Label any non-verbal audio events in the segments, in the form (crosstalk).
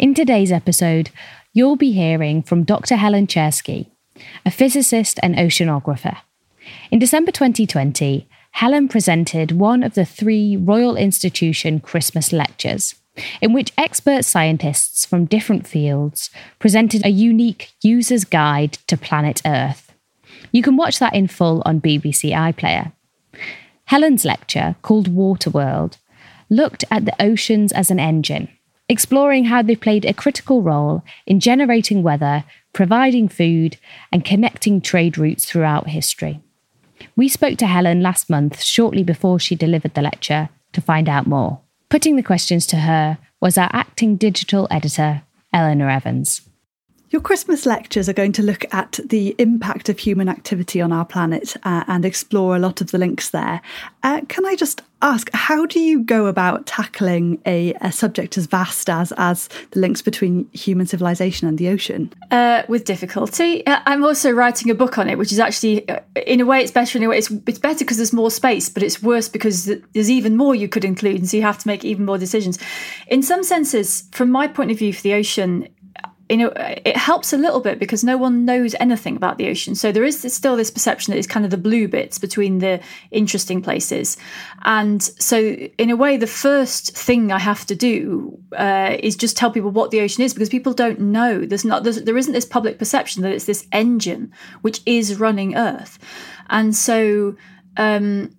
In today's episode, you'll be hearing from Dr. Helen Czerski, a physicist and oceanographer. In December 2020, Helen presented one of the three Royal Institution Christmas lectures, in which expert scientists from different fields presented a unique user's guide to planet Earth. You can watch that in full on BBC iPlayer. Helen's lecture, called Waterworld, looked at the oceans as an engine, exploring how they've played a critical role in generating weather, providing food, and connecting trade routes throughout history. We spoke to Helen last month, shortly before she delivered the lecture, to find out more. Putting the questions to her was our acting digital editor, Eleanor Evans. Your Christmas lectures are going to look at the impact of human activity on our planet uh, and explore a lot of the links there. Uh, can I just ask, how do you go about tackling a, a, subject as vast as as the links between human civilization and the ocean? Uh, with difficulty. Uh, I'm also writing a book on it, which is actually, uh, in a way, it's better. In a way, it's it's better because there's more space, but it's worse because there's even more you could include, and so you have to make even more decisions. In some senses, from my point of view, for the ocean, you know, it helps a little bit because no one knows anything about the ocean. So there is still this perception that it's kind of the blue bits between the interesting places. And so, in a way, the first thing I have to do uh, is just tell people what the ocean is because people don't know. There's not, there's, there isn't this public perception that it's this engine which is running Earth. And so, um,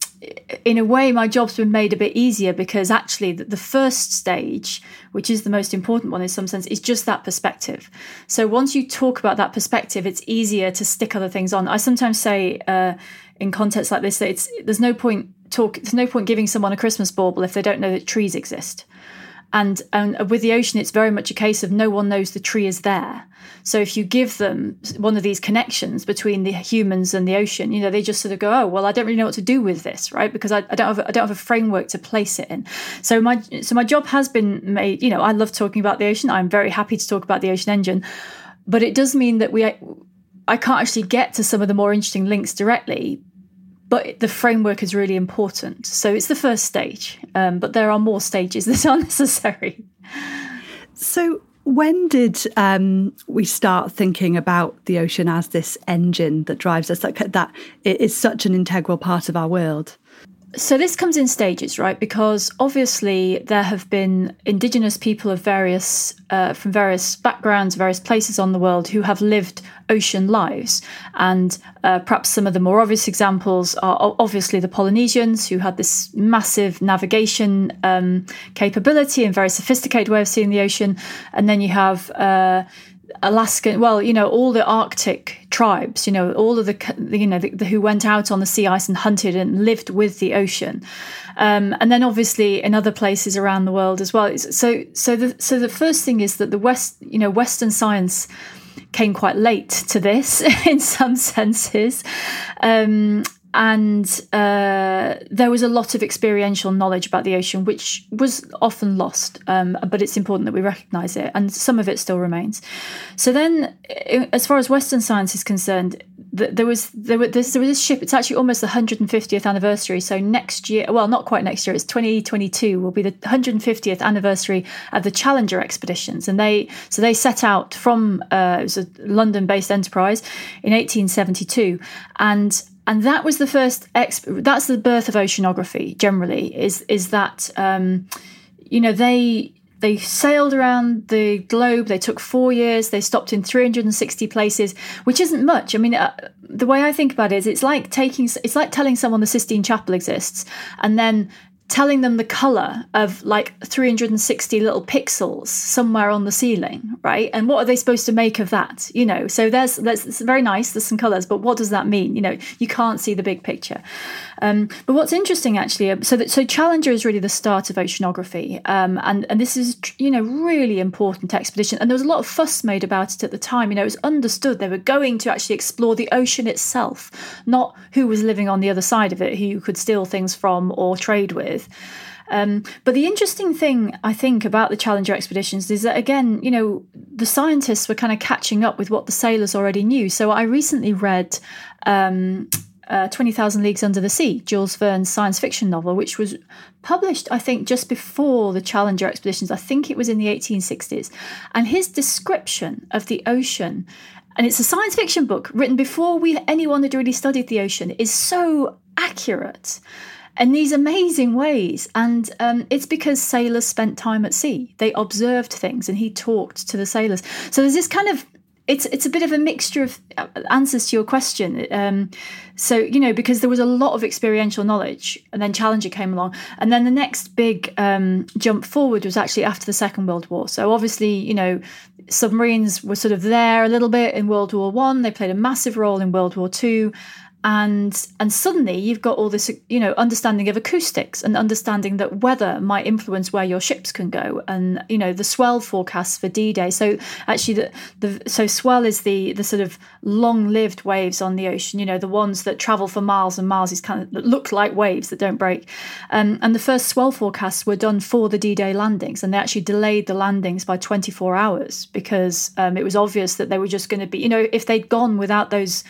in a way, my job's been made a bit easier because actually, the, first stage, which is the most important one in some sense, is just that perspective. So once you talk about that perspective, it's easier to stick other things on. I sometimes say uh, in contexts like this that it's there's no point talk there's no point giving someone a Christmas bauble if they don't know that trees exist. And, and with the ocean, it's very much a case of no one knows the tree is there. So if you give them one of these connections between the humans and the ocean, you know, they just sort of go, "Oh, well, I don't really know what to do with this, right? Because I, I don't have I don't have a framework to place it in." So my so my job has been made. You know, I love talking about the ocean. I'm very happy to talk about the ocean engine, but it does mean that we I can't actually get to some of the more interesting links directly but the framework is really important. So it's the first stage, um, but there are more stages (laughs) that are necessary. So, when did um, we start thinking about the ocean as this engine that drives us? That that it is such an integral part of our world. So this comes in stages, right? Because obviously there have been indigenous people of various uh, from various backgrounds, various places on the world who have lived ocean lives, and uh, perhaps some of the more obvious examples are obviously the Polynesians who had this massive navigation um, capability and very sophisticated way of seeing the ocean, and then you have. Uh, Alaskan, well, you know, all the Arctic tribes, you know, all of the, you know, the, the, who went out on the sea ice and hunted and lived with the ocean, um, and then obviously in other places around the world as well. So, so the so the first thing is that the West, you know, Western science came quite late to this (laughs) in some senses. Um, and uh, there was a lot of experiential knowledge about the ocean, which was often lost. Um, but it's important that we recognise it, and some of it still remains. So then, as far as Western science is concerned, there was there was this, there was this ship. It's actually almost the 150th anniversary. So next year, well, not quite next year. It's 2022. Will be the 150th anniversary of the Challenger expeditions, and they so they set out from uh, it was a London-based enterprise in 1872, and and that was the first exp- that's the birth of oceanography generally is is that um, you know they they sailed around the globe they took four years they stopped in 360 places which isn't much. I mean uh, the way i think about it is it's like taking it's like telling someone the sistine chapel exists and then telling them the color of like 360 little pixels somewhere on the ceiling right? And what are they supposed to make of that you know? So there's there's it's very nice there's some colors but what does that mean? You know you can't see the big picture. Um, but what's interesting actually um, so that so challenger is really the start of oceanography um, and and this is you know really important expedition and there was a lot of fuss made about it at the time. You know it was understood they were going to actually explore the ocean itself not who was living on the other side of it who you could steal things from or trade with with. Um, but the interesting thing, I think, about the Challenger expeditions is that, again, you know, the scientists were kind of catching up with what the sailors already knew. So I recently read um, uh, 20,000 Leagues Under the Sea, Jules Verne's science fiction novel, which was published, I think, just before the Challenger expeditions. I think it was in the 1860s. And his description of the ocean and it's a science fiction book written before we anyone had really studied the ocean is so accurate in these amazing ways. And um, it's because sailors spent time at sea. They observed things and he talked to the sailors. So there's this kind of it's it's a bit of a mixture of uh, answers to your question. Um, so you know because there was a lot of experiential knowledge, and then Challenger came along, and then the next big um, jump forward was actually after the Second World War. So obviously you know submarines were sort of there a little bit in World War One. They played a massive role in World War Two, and and suddenly you've got all this you know understanding of acoustics and understanding that weather might influence where your ships can go and you know the swell forecasts for d-day. So actually the, the so swell is the the sort of long-lived waves on the ocean you know the ones that travel for miles and miles is kind of look like waves that don't break. Um, and the first swell forecasts were done for the d-day landings and they actually delayed the landings by 24 hours because um, it was obvious that they were just going to be you know if they'd gone without those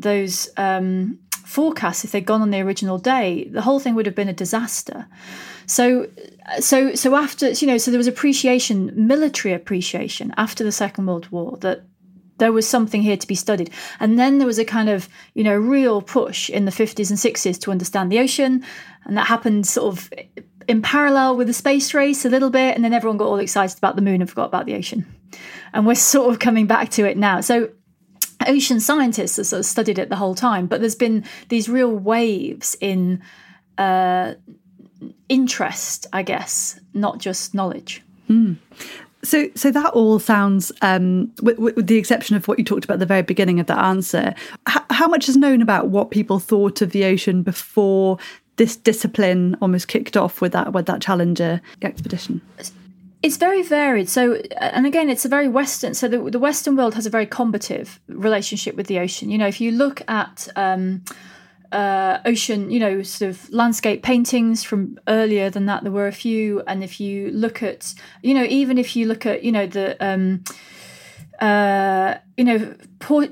those um, forecasts, if they'd gone on the original day, the whole thing would have been a disaster. So, so, so after you know, so there was appreciation, military appreciation after the Second World War that there was something here to be studied. And then there was a kind of, you know, real push in the 50s and 60s to understand the ocean. And that happened sort of in parallel with the space race a little bit. And then everyone got all excited about the moon and forgot about the ocean. And we're sort of coming back to it now. So ocean scientists have sort of studied it the whole time, but there's been these real waves in uh, interest, I guess, not just knowledge. Mm. So, so that all sounds, um, with, with, the exception of what you talked about at the very beginning of that answer. H- how much is known about what people thought of the ocean before this discipline almost kicked off with that with that Challenger expedition? It's very varied. So, and again, it's a very Western. So, the, the Western world has a very combative relationship with the ocean. You know, if you look at um, uh, ocean, you know, sort of landscape paintings from earlier than that, there were a few. And if you look at, you know, even if you look at, you know, the um, uh, you know,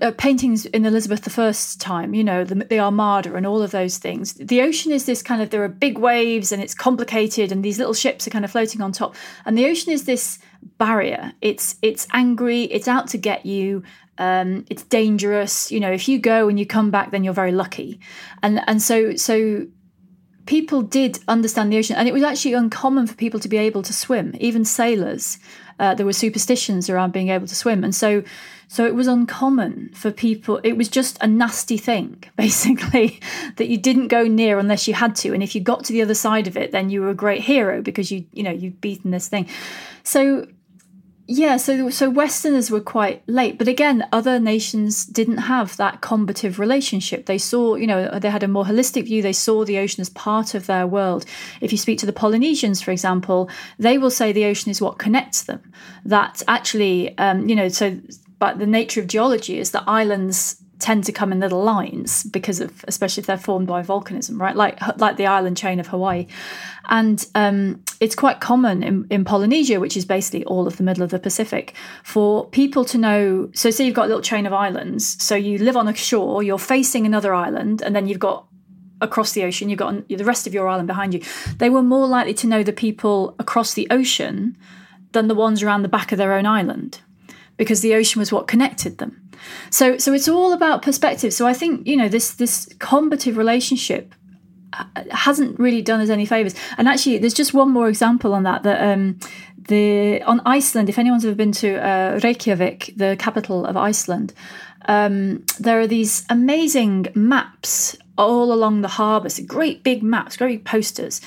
uh, paintings in Elizabeth I's time, you know, the, the, Armada and all of those things. The ocean is this kind of, there are big waves and it's complicated and these little ships are kind of floating on top. And the ocean is this barrier. It's, it's angry, it's out to get you. Um, it's dangerous. You know, if you go and you come back, then you're very lucky. And, and so, so people did understand the ocean, and it was actually uncommon for people to be able to swim, even sailors. Uh, there were superstitions around being able to swim, and so so it was uncommon for people. It was just a nasty thing, (laughs) basically, that you didn't go near unless you had to. And if you got to the other side of it, then you were a great hero because you you know you'd beaten this thing. So yeah, so so Westerners were quite late, but again, other nations didn't have that combative relationship. They saw, you know, they had a more holistic view. They saw the ocean as part of their world. If you speak to the Polynesians, for example, they will say the ocean is what connects them. That actually, um, you know, so but the nature of geology is that islands tend to come in little lines because of especially if they're formed by volcanism right? Like like the island chain of hawaii. And um, it's quite common in, in, polynesia which is basically all of the middle of the pacific for people to know so say you've got a little chain of islands so you live on a shore you're facing another island and then you've got across the ocean you've got the rest of your island behind you. They were more likely to know the people across the ocean than the ones around the back of their own island because the ocean was what connected them so so it's all about perspective. So I think you know this this combative relationship uh, hasn't really done us any favors. And actually, there's just one more example on that. That um, the on Iceland, if anyone's ever been to uh, Reykjavik, the capital of Iceland, um, there are these amazing maps all along the harbour. So great big maps, great big posters.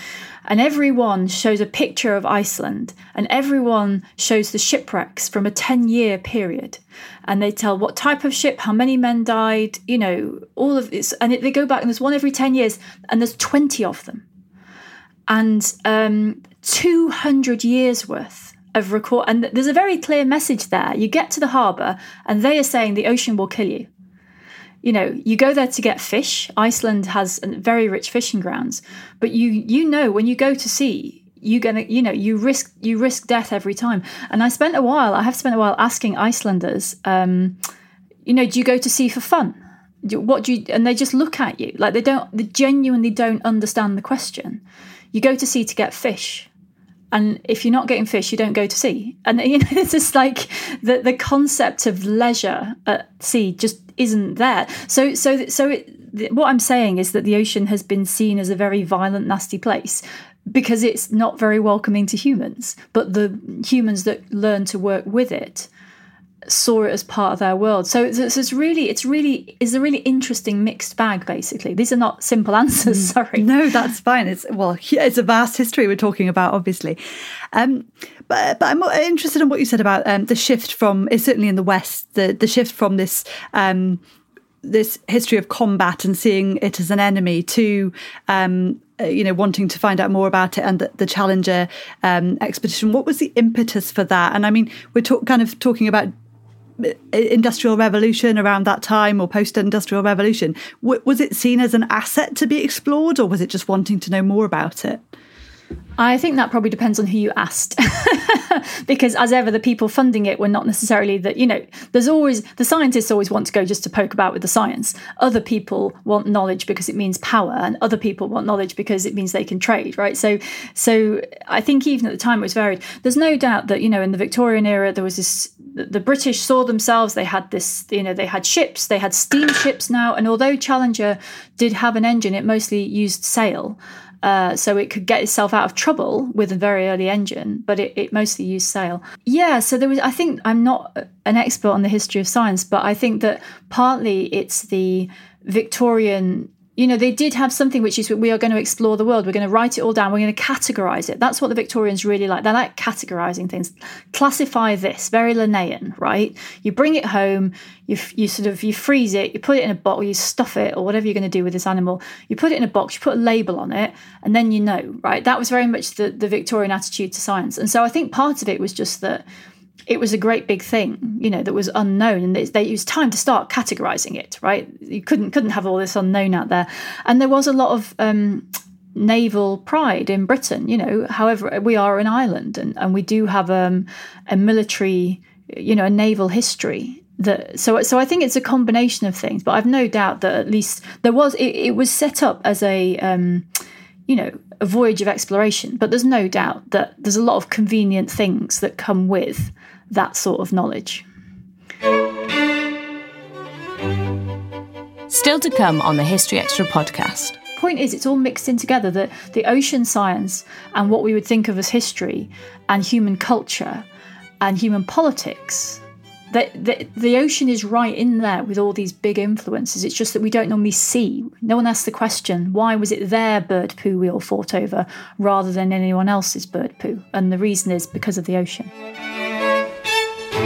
And everyone shows a picture of Iceland and everyone shows the shipwrecks from a 10 year period. And they tell what type of ship, how many men died, you know, all of this. And it, they go back and there's one every 10 years and there's 20 of them. And um, 200 years worth of record. And there's a very clear message there. You get to the harbour and they are saying the ocean will kill you you know you go there to get fish. Iceland has very rich fishing grounds but you you know when you go to sea you're gonna you know you risk you risk death every time. And i spent a while i have spent a while asking icelanders um, you know do you go to sea for fun? What do you and they just look at you. Like they don't they genuinely don't understand the question. You go to sea to get fish and if you're not getting fish you don't go to sea and you know (laughs) it's just like the the concept of leisure at sea just isn't there. So so so it, what I'm saying is that the ocean has been seen as a very violent, nasty place because it's not very welcoming to humans. But the humans that learn to work with it saw it as part of their world. So, so it's really, it's really, is a really interesting mixed bag. Basically, these are not simple (laughs) answers. Mm. Sorry, no, that's fine. It's well, (laughs) it's a vast history we're talking about, obviously. Um, but but I'm interested in what you said about um, the shift from, certainly in the West, the the shift from this. Um, this history of combat and seeing it as an enemy to um, uh, you know wanting to find out more about it and the, the challenger um, expedition what was the impetus for that and i mean we're talk, kind of talking about industrial revolution around that time or post industrial revolution. W- was it seen as an asset to be explored or was it just wanting to know more about it I think that probably depends on who you asked. (laughs) because as ever, the people funding it were not necessarily that, you know, there's always, the scientists always want to go just to poke about with the science. Other people want knowledge because it means power, and other people want knowledge because it means they can trade, right? So, so I think even at the time it was varied. There's no doubt that, you know, in the Victorian era, there was this, the British saw themselves, they had this, you know, they had ships, they had steamships now, and although Challenger did have an engine, it mostly used sail. Uh, so it could get itself out of trouble with a very early engine, but it, it mostly used sail. Yeah, so there was, I think, I'm not an expert on the history of science, but I think that partly it's the Victorian you know, they did have something which is we are going to explore the world. We're going to write it all down. We're going to categorize it. That's what the Victorians really like. They like categorizing things. Classify this, very Linnaean, right? You bring it home, you, you sort of, you freeze it, you put it in a box, you stuff it or whatever you're going to do with this animal. You put it in a box, you put a label on it, and then you know, right? That was very much the, the Victorian attitude to science. And so I think part of it was just that it was a great big thing, you know, that was unknown, and it was time to start categorizing it. Right, you couldn't couldn't have all this unknown out there, and there was a lot of um, naval pride in Britain. You know, however, we are an island, and, and we do have um, a military, you know, a naval history. That so so I think it's a combination of things, but I've no doubt that at least there was it, it was set up as a um, you know a voyage of exploration, but there's no doubt that there's a lot of convenient things that come with that sort of knowledge. Still to come on the History Extra podcast. point is, it's all mixed in together. That the ocean science and what we would think of as history, and human culture, and human politics. That the, the ocean is right in there with all these big influences. It's just that we don't normally see. No one asks the question, why was it their bird poo we all fought over rather than anyone else's bird poo? And the reason is because of the ocean.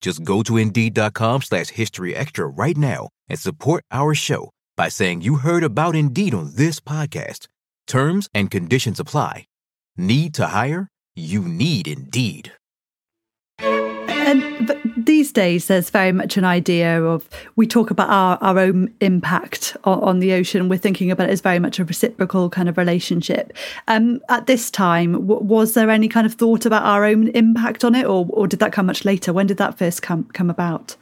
Just go to Indeed.com slash History Extra right now and support our show by saying you heard about Indeed on this podcast. Terms and conditions apply. Need to hire? You need Indeed. And these days, there's very much an idea of we talk about our, our own impact on, on the ocean. We're thinking about it as very much a reciprocal kind of relationship. Um, at this time, w- was there any kind of thought about our own impact on it, or, or did that come much later? When did that first come come about?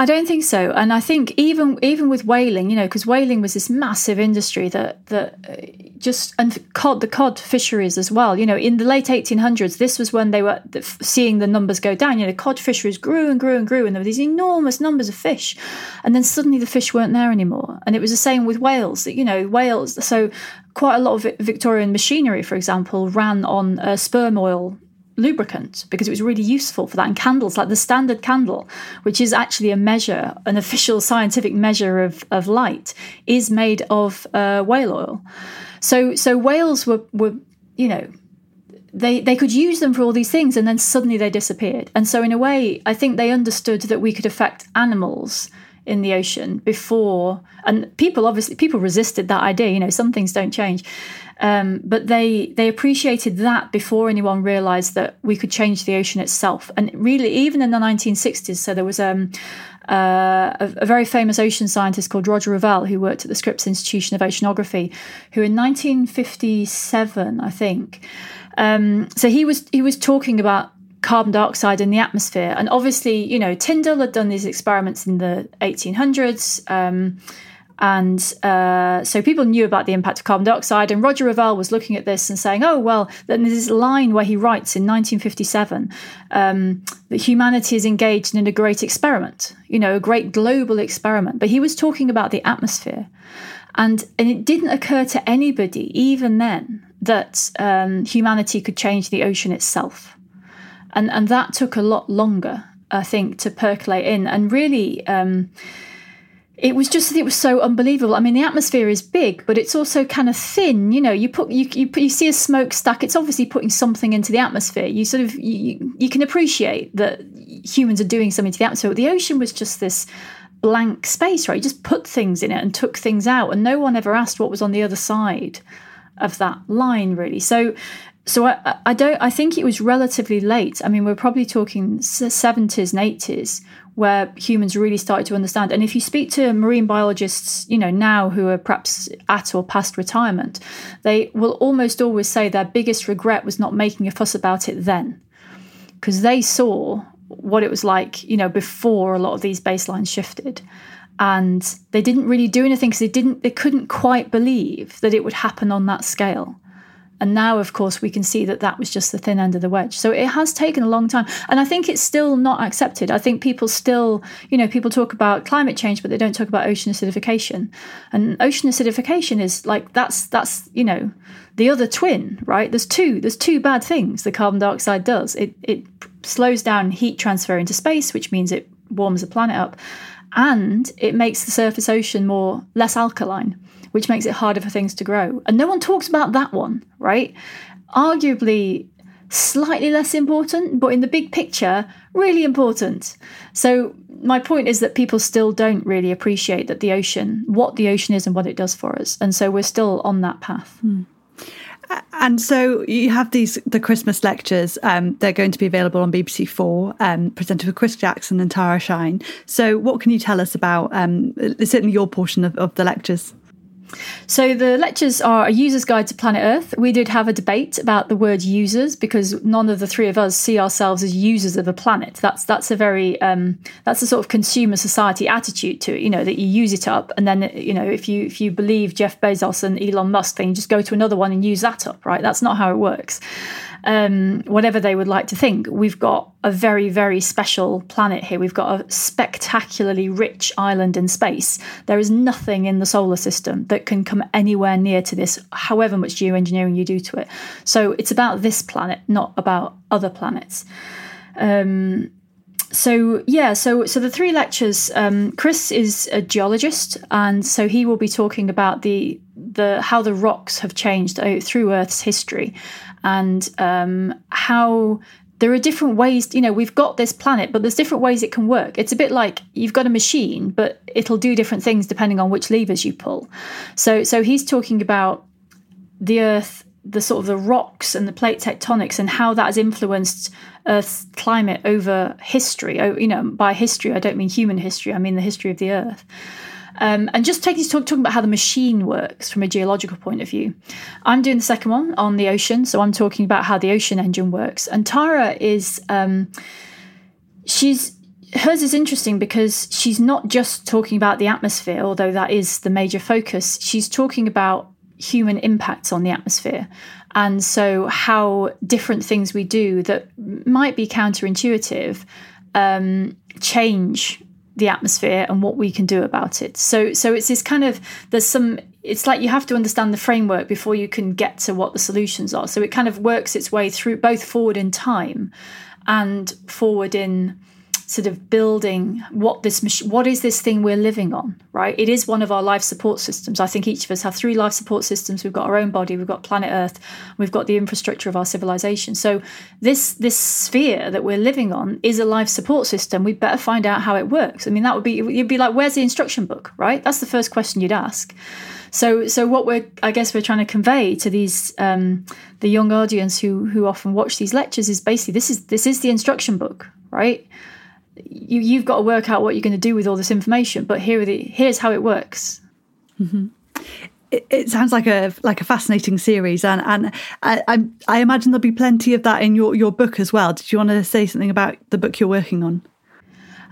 I don't think so, and I think even even with whaling, you know, because whaling was this massive industry that that uh, just and cod the cod fisheries as well. You know, in the late 1800s, this was when they were seeing the numbers go down. You know, cod fisheries grew and grew and grew, and there were these enormous numbers of fish, and then suddenly the fish weren't there anymore. And it was the same with whales. That you know, whales. So quite a lot of Victorian machinery, for example, ran on uh, sperm oil lubricant because it was really useful for that. And candles, like the standard candle, which is actually a measure, an official scientific measure of, of light, is made of uh, whale oil. So so whales were were you know they they could use them for all these things and then suddenly they disappeared. And so in a way, I think they understood that we could affect animals in the ocean before and people obviously people resisted that idea you know some things don't change um, but they they appreciated that before anyone realized that we could change the ocean itself. And really, even in the 1960s, so there was um, uh, a, a, very famous ocean scientist called Roger Revelle, who worked at the Scripps Institution of Oceanography, who in 1957, I think, um, so he was he was talking about carbon dioxide in the atmosphere, and obviously, you know, Tyndall had done these experiments in the 1800s. Um, and uh, so people knew about the impact of carbon dioxide. And Roger Revelle was looking at this and saying, oh, well, then there's this line where he writes in 1957 um, that humanity is engaged in a great experiment, you know, a great global experiment. But he was talking about the atmosphere. And, and it didn't occur to anybody, even then, that um, humanity could change the ocean itself. And, and that took a lot longer, I think, to percolate in. And really, um, it was just it was so unbelievable. I mean, the atmosphere is big, but it's also kind of thin. You know, you put you you, you see a smokestack. It's obviously putting something into the atmosphere. You sort of you, you can appreciate that humans are doing something to the atmosphere. The ocean was just this blank space, right? You just put things in it and took things out, and no one ever asked what was on the other side of that line, really. So so I, I don't I think it was relatively late. I mean, we're probably talking 70s and 80s where humans really started to understand. And if you speak to marine biologists, you know, now who are perhaps at or past retirement, they will almost always say their biggest regret was not making a fuss about it then. Because they saw what it was like, you know, before a lot of these baselines shifted. And they didn't really do anything because they didn't they couldn't quite believe that it would happen on that scale. And now, of course, we can see that that was just the thin end of the wedge. So it has taken a long time. And I think it's still not accepted. I think people still, you know, people talk about climate change, but they don't talk about ocean acidification. And ocean acidification is like, that's, that's, you know, the other twin, right? There's two, there's two bad things the carbon dioxide does. It, it slows down heat transfer into space, which means it warms the planet up. And it makes the surface ocean more less alkaline which makes it harder for things to grow. And no one talks about that one, right? Arguably slightly less important, but in the big picture, really important. So, my point is that people still don't really appreciate that the ocean, what the ocean is and what it does for us. And so, we're still on that path. Hmm. And so you have these the Christmas lectures. Um, they're going to be available on BBC Four, um, presented with Chris Jackson and Tara Shine. So, what can you tell us about um, certainly your portion of, of the lectures? So the lectures are a user's guide to planet Earth. We did have a debate about the word users because none of the three of us see ourselves as users of a planet. That's that's a very um, that's a sort of consumer society attitude to it. You know that you use it up, and then you know if you if you believe Jeff Bezos and Elon Musk, then you just go to another one and use that up. Right? That's not how it works um, whatever they would like to think. We've got a very, very special planet here. We've got a spectacularly rich island in space. There is nothing in the solar system that can come anywhere near to this, however much geoengineering you do to it. So it's about this planet, not about other planets. Um, so yeah, so so the three lectures. Um, Chris is a geologist, and so he will be talking about the the how the rocks have changed uh, through Earth's history, and um, how there are different ways you know we've got this planet but there's different ways it can work. It's a bit like you've got a machine but it'll do different things depending on which levers you pull. So so he's talking about the earth the sort of the rocks and the plate tectonics and how that has influenced earth's climate over history oh, you know by history i don't mean human history i mean the history of the earth um, and just taking talk, talking about how the machine works from a geological point of view. I'm doing the second one on the ocean, so I'm talking about how the ocean engine works. And Tara is um, she's hers is interesting because she's not just talking about the atmosphere, although that is the major focus. She's talking about human impacts on the atmosphere. And so, how different things we do that might be counterintuitive um, change the atmosphere and what we can do about it. So so it's this kind of there's some it's like you have to understand the framework before you can get to what the solutions are. So it kind of works its way through both forward in time and forward in sort of building what this mach- what is this thing we're living on right? It is one of our life support systems. I think each of us have three life support systems. We've got our own body we've got planet earth we've got the infrastructure of our civilization. So this this sphere that we're living on is a life support system. We better find out how it works. I mean that would be you'd be like where's the instruction book right? That's the first question you'd ask. So so what we're I guess we're trying to convey to these um, the young audience who who often watch these lectures is basically this is this is the instruction book, right? You, you've got to work out what you're going to do with all this information. But here, the, here's how it works. Mm-hmm. It, it, sounds like a like a fascinating series, and and I, I, I imagine there'll be plenty of that in your your book as well. Did you want to say something about the book you're working on?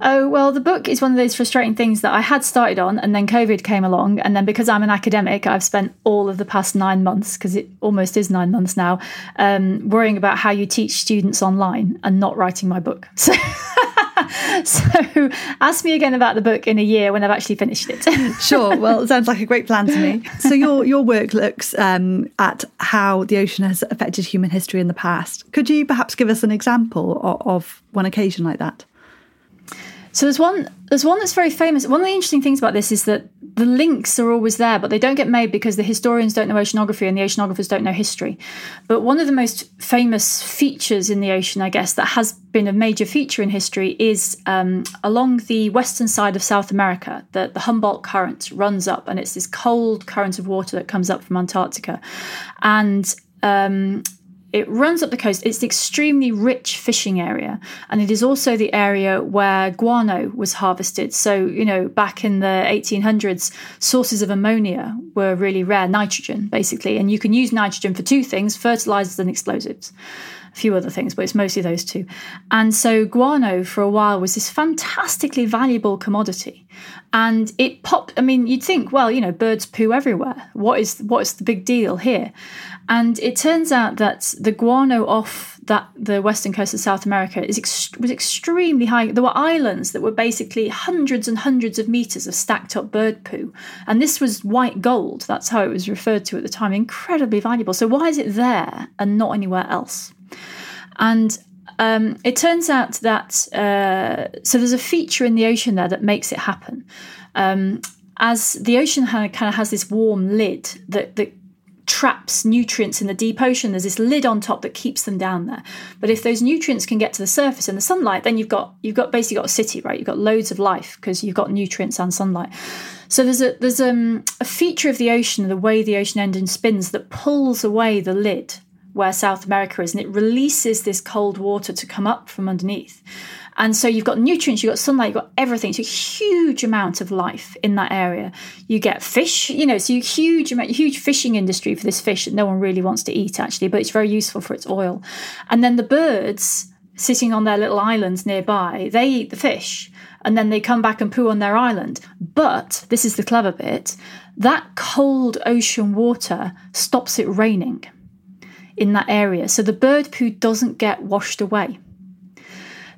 Oh, well, the book is one of those frustrating things that I had started on and then COVID came along. And then because I'm an academic, I've spent all of the past nine months, because it almost is nine months now, um, worrying about how you teach students online and not writing my book. (laughs) So. so ask me again about the book in a year when I've actually finished it. (laughs) sure. Well, it sounds like a great plan to me. So your your work looks um, at how the ocean has affected human history in the past. Could you perhaps give us an example of, of one occasion like that? So there's one there's one that's very famous. One of the interesting things about this is that the links are always there, but they don't get made because the historians don't know oceanography and the oceanographers don't know history. But one of the most famous features in the ocean, I guess, that has been a major feature in history is um, along the western side of South America. The, the Humboldt Current runs up, and it's this cold current of water that comes up from Antarctica, and um, it runs up the coast. It's an extremely rich fishing area, and it is also the area where guano was harvested. So, you know, back in the 1800s, sources of ammonia were really rare, nitrogen, basically. And you can use nitrogen for two things fertilizers and explosives a few other things, but it's mostly those two. And so guano for a while was this fantastically valuable commodity. And it popped I mean, you'd think, well, you know, birds poo everywhere. What is what is the big deal here? And it turns out that the guano off that the western coast of South America is ex- was extremely high. There were islands that were basically hundreds and hundreds of meters of stacked up bird poo, and this was white gold. That's how it was referred to at the time. Incredibly valuable. So why is it there and not anywhere else? And um, it turns out that uh, so there's a feature in the ocean there that makes it happen. Um, as the ocean kind of has this warm lid that, that traps nutrients in the deep ocean. There's this lid on top that keeps them down there. But if those nutrients can get to the surface in the sunlight, then you've got you've got basically got a city, right? You've got loads of life because you've got nutrients and sunlight. So there's a there's um, a feature of the ocean, the way the ocean engine spins, that pulls away the lid where South America is, and it releases this cold water to come up from underneath. And so you've got nutrients, you've got sunlight, you've got everything. It's a huge amount of life in that area. You get fish, you know, so huge amount, huge fishing industry for this fish that no one really wants to eat actually, but it's very useful for its oil. And then the birds sitting on their little islands nearby, they eat the fish and then they come back and poo on their island. But this is the clever bit that cold ocean water stops it raining in that area. So the bird poo doesn't get washed away.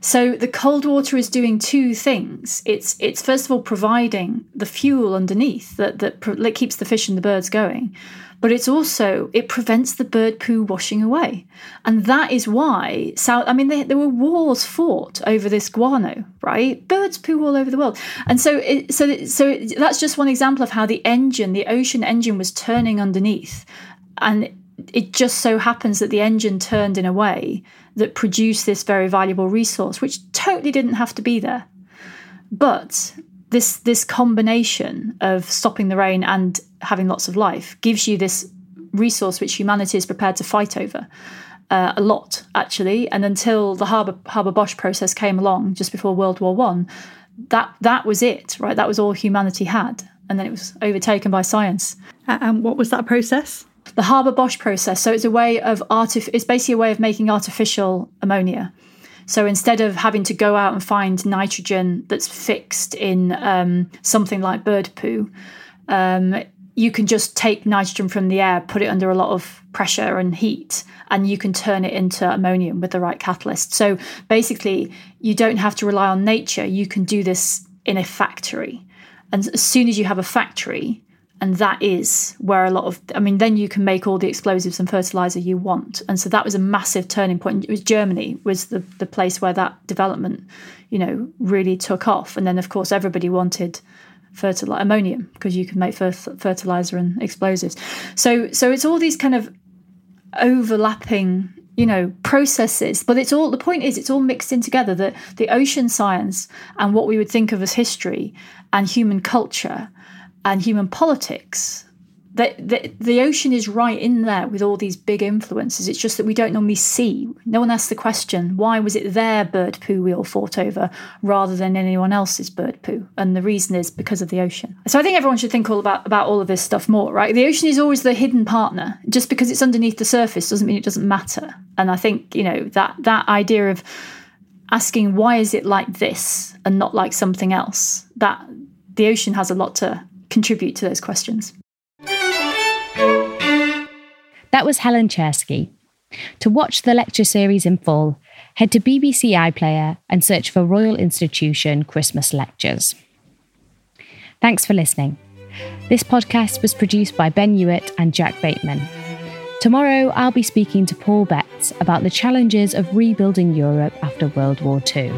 So the cold water is doing two things. It's it's first of all providing the fuel underneath that that keeps the fish and the birds going, but it's also it prevents the bird poo washing away, and that is why South. I mean, they, there were wars fought over this guano, right? Birds poo all over the world, and so it, so so that's just one example of how the engine, the ocean engine, was turning underneath, and it just so happens that the engine turned in a way that produced this very valuable resource, which totally didn't have to be there. But this this combination of stopping the rain and having lots of life gives you this resource which humanity is prepared to fight over uh, a lot actually. And until the Haber Haber Bosch process came along just before World War 1 that that was it right? That was all humanity had. And then it was overtaken by science. And what was that process the Haber Bosch process so it's a way of artif- it's basically a way of making artificial ammonia so instead of having to go out and find nitrogen that's fixed in um, something like bird poo, um, you can just take nitrogen from the air, put it under a lot of pressure and heat, and you can turn it into ammonium with the right catalyst. So basically, you don't have to rely on nature. You can do this in a factory. And as soon as you have a factory, and that is where a lot of i mean then you can make all the explosives and fertilizer you want. And so that was a massive turning point. It was germany was the, the place where that development you know really took off. And then of course everybody wanted fertilizer ammonium because you can make fertilizer and explosives. So so it's all these kind of overlapping you know processes. But it's all the point is it's all mixed in together that the ocean science and what we would think of as history and human culture and human politics, the, the, the ocean is right in there with all these big influences. It's just that we don't normally see. No one asks the question, why was it their bird poo we all fought over rather than anyone else's bird poo? And the reason is because of the ocean. So I think everyone should think all about, about all of this stuff more, right? The ocean is always the hidden partner. Just because it's underneath the surface doesn't mean it doesn't matter. And I think, you know, that that idea of asking why is it like this and not like something else, that the ocean has a lot to contribute to those questions. That was Helen Czerski. To watch the lecture series in full, head to BBC iPlayer and search for Royal Institution Christmas Lectures. Thanks for listening. This podcast was produced by Ben Hewitt and Jack Bateman. Tomorrow, I'll be speaking to Paul Betts about the challenges of rebuilding Europe after World War II.